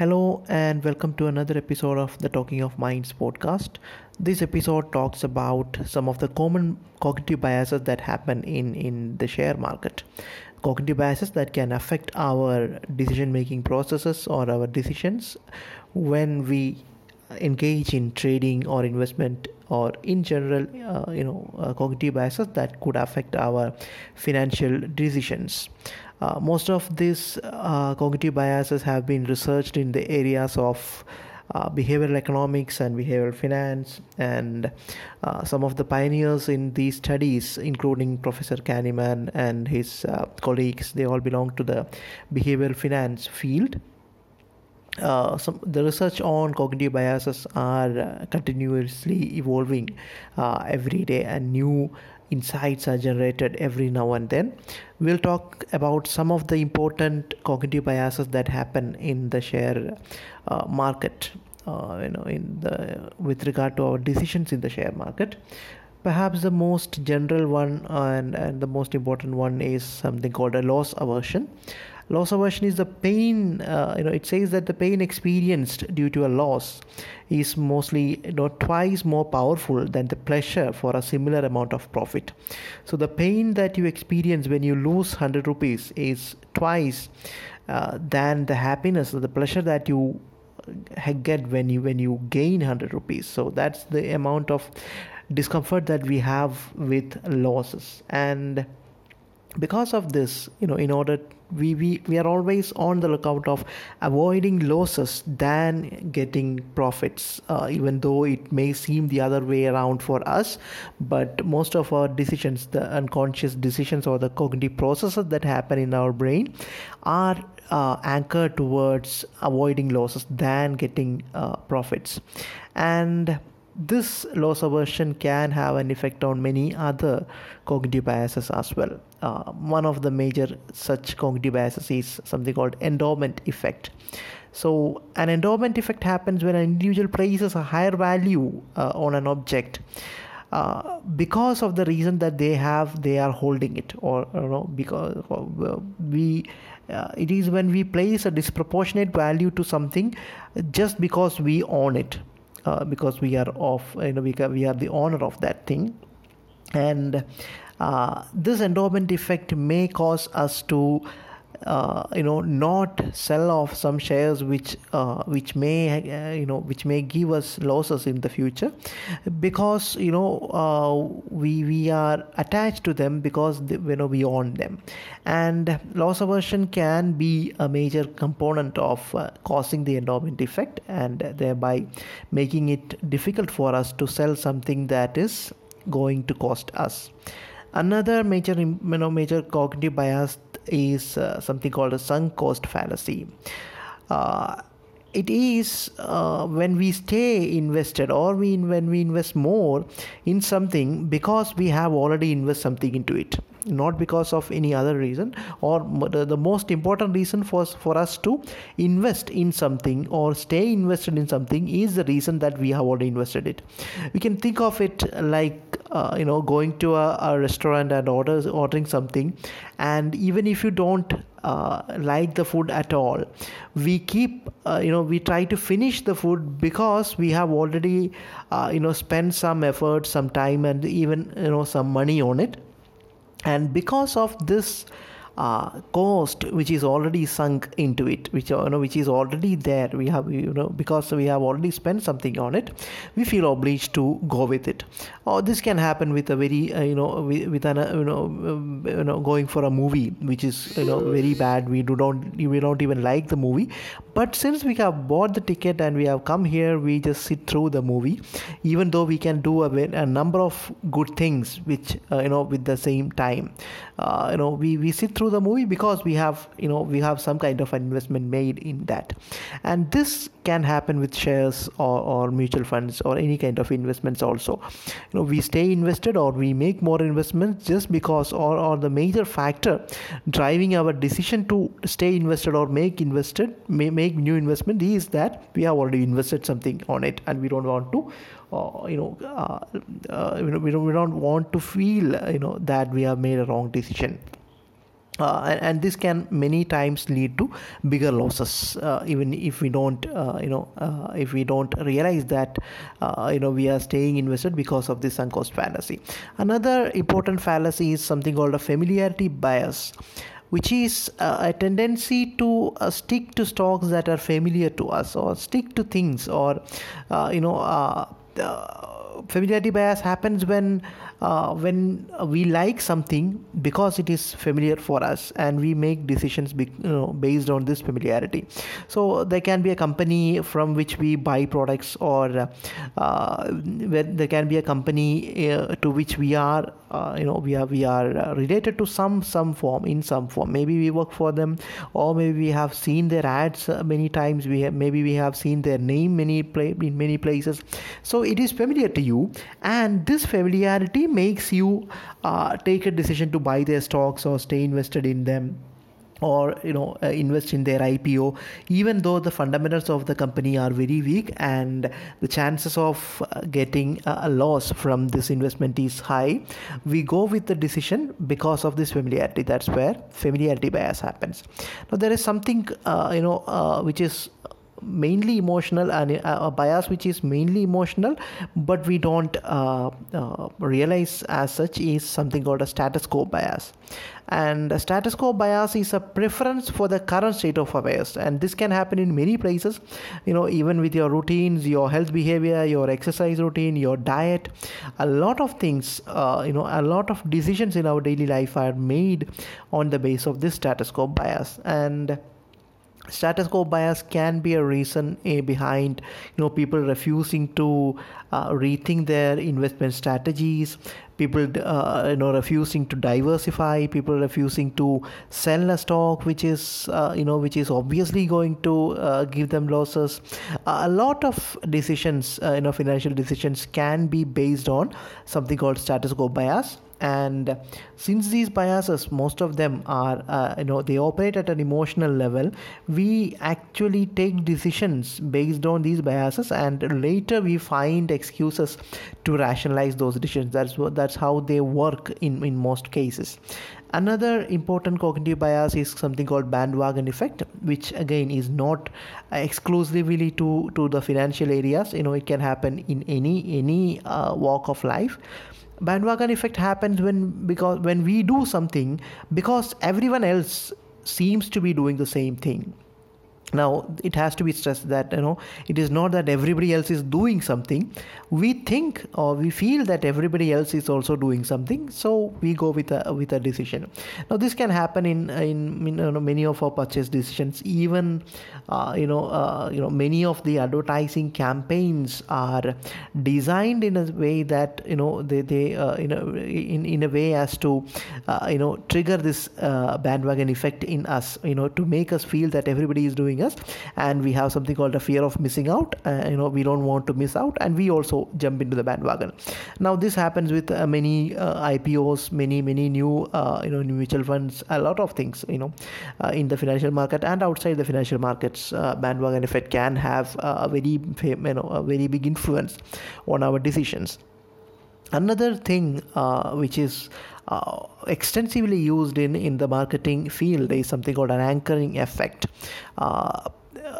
Hello and welcome to another episode of the Talking of Minds podcast. This episode talks about some of the common cognitive biases that happen in, in the share market. Cognitive biases that can affect our decision making processes or our decisions when we engage in trading or investment or in general uh, you know uh, cognitive biases that could affect our financial decisions uh, most of these uh, cognitive biases have been researched in the areas of uh, behavioral economics and behavioral finance, and uh, some of the pioneers in these studies, including Professor Kahneman and his colleagues, they all belong to the behavioral finance field. Uh, some the research on cognitive biases are uh, continuously evolving uh, every day and new insights are generated every now and then. We'll talk about some of the important cognitive biases that happen in the share market. You know, in the with regard to our decisions in the share market, perhaps the most general one and, and the most important one is something called a loss aversion loss aversion is the pain uh, you know it says that the pain experienced due to a loss is mostly you know twice more powerful than the pleasure for a similar amount of profit. So the pain that you experience when you lose 100 rupees is twice uh, than the happiness or the pleasure that you uh, get when you when you gain 100 rupees. So that's the amount of discomfort that we have with losses. And because of this you know in order we, we we are always on the lookout of avoiding losses than getting profits uh, even though it may seem the other way around for us. But most of our decisions the unconscious decisions or the cognitive processes that happen in our brain are uh, anchored towards avoiding losses than getting uh, profits. And this loss aversion can have an effect on many other cognitive biases as well. Uh, one of the major such cognitive biases is something called endowment effect. So, an endowment effect happens when an individual places a higher value uh, on an object. Uh, because of the reason that they have they are holding it or you know because we uh, it is when we place a disproportionate value to something just because we own it uh, because we are of you know we, we are the owner of that thing. And uh, this endowment effect may cause us to uh, you know not sell off some shares which uh, which may uh, you know which may give us losses in the future. Because you know uh, we we are attached to them because they, you know we own them. And loss aversion can be a major component of uh, causing the endowment effect and thereby making it difficult for us to sell something that is going to cost us. Another major you know major cognitive bias is uh, something called a sunk cost fallacy. Uh, it is uh, when we stay invested or we, when we invest more in something because we have already invested something into it not because of any other reason or the most important reason for for us to invest in something or stay invested in something is the reason that we have already invested it. We can think of it like uh, you know going to a, a restaurant and orders ordering something and even if you don't uh, like the food at all we keep uh, you know we try to finish the food because we have already uh, you know spent some effort some time and even you know some money on it and because of this uh, cost which is already sunk into it which you know which is already there. We have you know because we have already spent something on it we feel obliged to go with it. Or this can happen with a very uh, you know with, with an uh, you know um, you know going for a movie which is you know very bad. We do not we don't even like the movie. But since we have bought the ticket and we have come here we just sit through the movie. Even though we can do a, a number of good things which uh, you know with the same time. Uh, you know we we sit through the movie because we have you know we have some kind of an investment made in that. And this can happen with shares or, or mutual funds or any kind of investments also. You know we stay invested or we make more investments just because or, or the major factor driving our decision to stay invested or make invested may make new investment is that we have already invested something on it and we don't want to uh, you know, uh, uh, you know we, don't, we don't want to feel you know that we have made a wrong decision uh, and, this can many times lead to bigger losses uh, even if we don't uh, you know uh, if we don't realize that uh, you know we are staying invested because of this sunk cost fallacy. Another important fallacy is something called a familiarity bias which is uh, a tendency to stick to stocks that are familiar to us or stick to things or you know familiarity bias happens when uh, when we like something because it is familiar for us and we make decisions be, you know, based on this familiarity. So there can be a company from which we buy products or uh, there can be a company uh, to which we are uh, you know we are we are related to some some form in some form. Maybe we work for them or maybe we have seen their ads uh, many times. We have maybe we have seen their name many play in many places. So it is familiar to you and this familiarity makes you uh, take a decision to buy their stocks or stay invested in them or you know uh, invest in their IPO even though the fundamentals of the company are very weak and the chances of uh, getting a loss from this investment is high. We go with the decision because of this familiarity. That's where familiarity bias happens. Now there is something uh, you know uh, which is mainly emotional and a bias which is mainly emotional but we don't uh, uh, realize as such is something called a status quo bias. And status quo bias is a preference for the current state of affairs. And this can happen in many places you know even with your routines your health behavior your exercise routine your diet. A lot of things uh, you know a lot of decisions in our daily life are made on the base of this status quo bias. And status quo bias can be a reason uh, behind you know people refusing to uh, rethink their investment strategies people uh, you know refusing to diversify people refusing to sell a stock which is uh, you know which is obviously going to uh, give them losses. A lot of decisions uh, you know financial decisions can be based on something called status quo bias and since these biases most of them are uh, you know they operate at an emotional level we actually take decisions based on these biases and later we find excuses to rationalize those decisions. That's what that's how they work in in most cases another important cognitive bias is something called bandwagon effect which again is not exclusively to to the financial areas. You know it can happen in any any uh, walk of life. Bandwagon effect happens when because when we do something because everyone else seems to be doing the same thing now it has to be stressed that you know it is not that everybody else is doing something. We think or we feel that everybody else is also doing something so we go with a with a decision. Now this can happen in in, in you know, many of our purchase decisions. Even uh, you know uh, you know many of the advertising campaigns are designed in a way that you know they they uh, you know in in a way as to uh, you know trigger this uh, bandwagon effect in us you know to make us feel that everybody is doing us. And we have something called a fear of missing out. Uh, you know we don't want to miss out. And we also jump into the bandwagon. Now this happens with uh, many uh, ipos many many new uh, you know mutual funds a lot of things you know uh, in the financial market and outside the financial markets bandwagon effect can have a very you know a very big influence on our decisions. Another thing uh, which is uh, extensively used in, in the marketing field is something called an anchoring effect. Uh,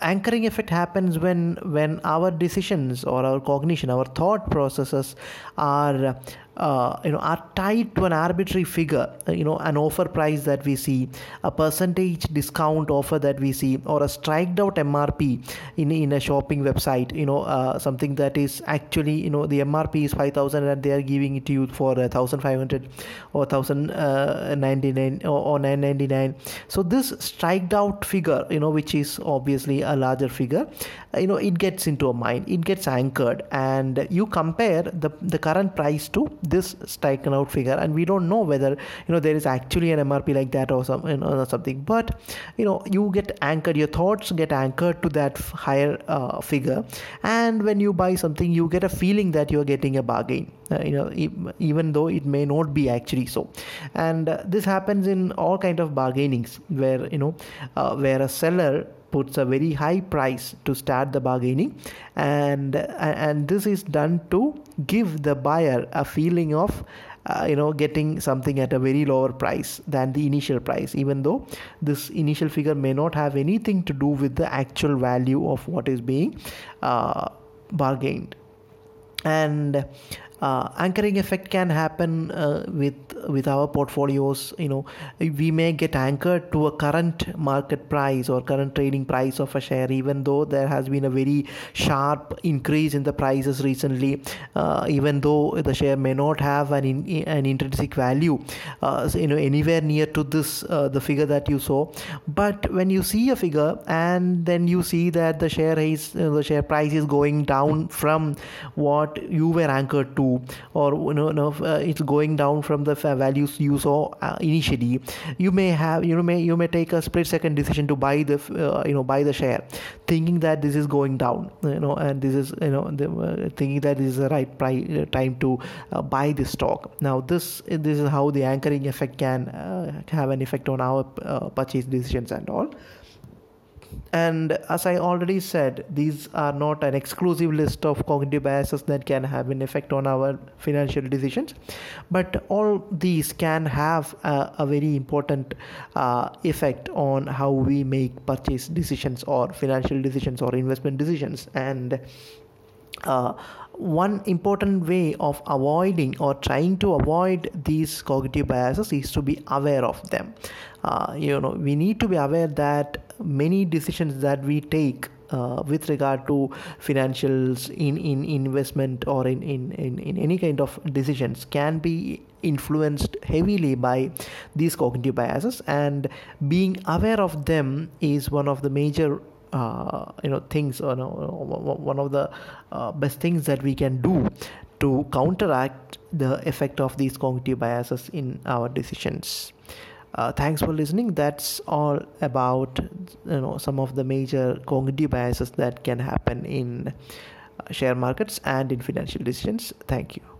anchoring effect happens when when our decisions or our cognition our thought processes are uh, you know are tied to an arbitrary figure uh, you know an offer price that we see a percentage discount offer that we see or a striked out mrp in in a shopping website you know uh, something that is actually you know the mrp is 5000 and they are giving it to you for 1500 or 1099 or, or 999 so this striked out figure you know which is obviously a larger figure uh, you know it gets into a mind it gets anchored and you compare the the current price to this striken out figure and we don't know whether you know there is actually an mrp like that or some you know, something. But you know you get anchored your thoughts get anchored to that higher uh, figure and when you buy something you get a feeling that you're getting a bargain uh, you know even though it may not be actually so. And uh, this happens in all kind of bargainings where you know uh, where a seller puts a very high price to start the bargaining. And and this is done to give the buyer a feeling of uh, you know getting something at a very lower price than the initial price even though this initial figure may not have anything to do with the actual value of what is being uh, bargained. And uh, anchoring effect can happen uh, with with our portfolios you know. We may get anchored to a current market price or current trading price of a share even though there has been a very sharp increase in the prices recently uh, even though the share may not have an in, an intrinsic value uh, you know anywhere near to this uh, the figure that you saw. But when you see a figure and then you see that the share is the share price is going down from what you were anchored to or you know, you know uh, it's going down from the values you saw uh, initially you may have you know may you may take a split second decision to buy the uh, you know buy the share thinking that this is going down you know and this is you know the, uh, thinking that this is the right uh, time to uh, buy this stock. Now this this is how the anchoring effect can have an effect on our purchase decisions and all and as I already said, these are not an exclusive list of cognitive biases that can have an effect on our financial decisions, but all these can have a, a very important uh, effect on how we make purchase decisions or financial decisions or investment decisions. And uh, one important way of avoiding or trying to avoid these cognitive biases is to be aware of them. Uh, you know we need to be aware that many decisions that we take uh, with regard to financials in, in investment or in, in, in, in any kind of decisions can be influenced heavily by these cognitive biases. And being aware of them is one of the major you know things or one of the uh, best things that we can do to counteract the effect of these cognitive biases in our decisions. Uh, thanks for listening. That's all about you know some of the major cognitive biases that can happen in uh, share markets and in financial decisions. Thank you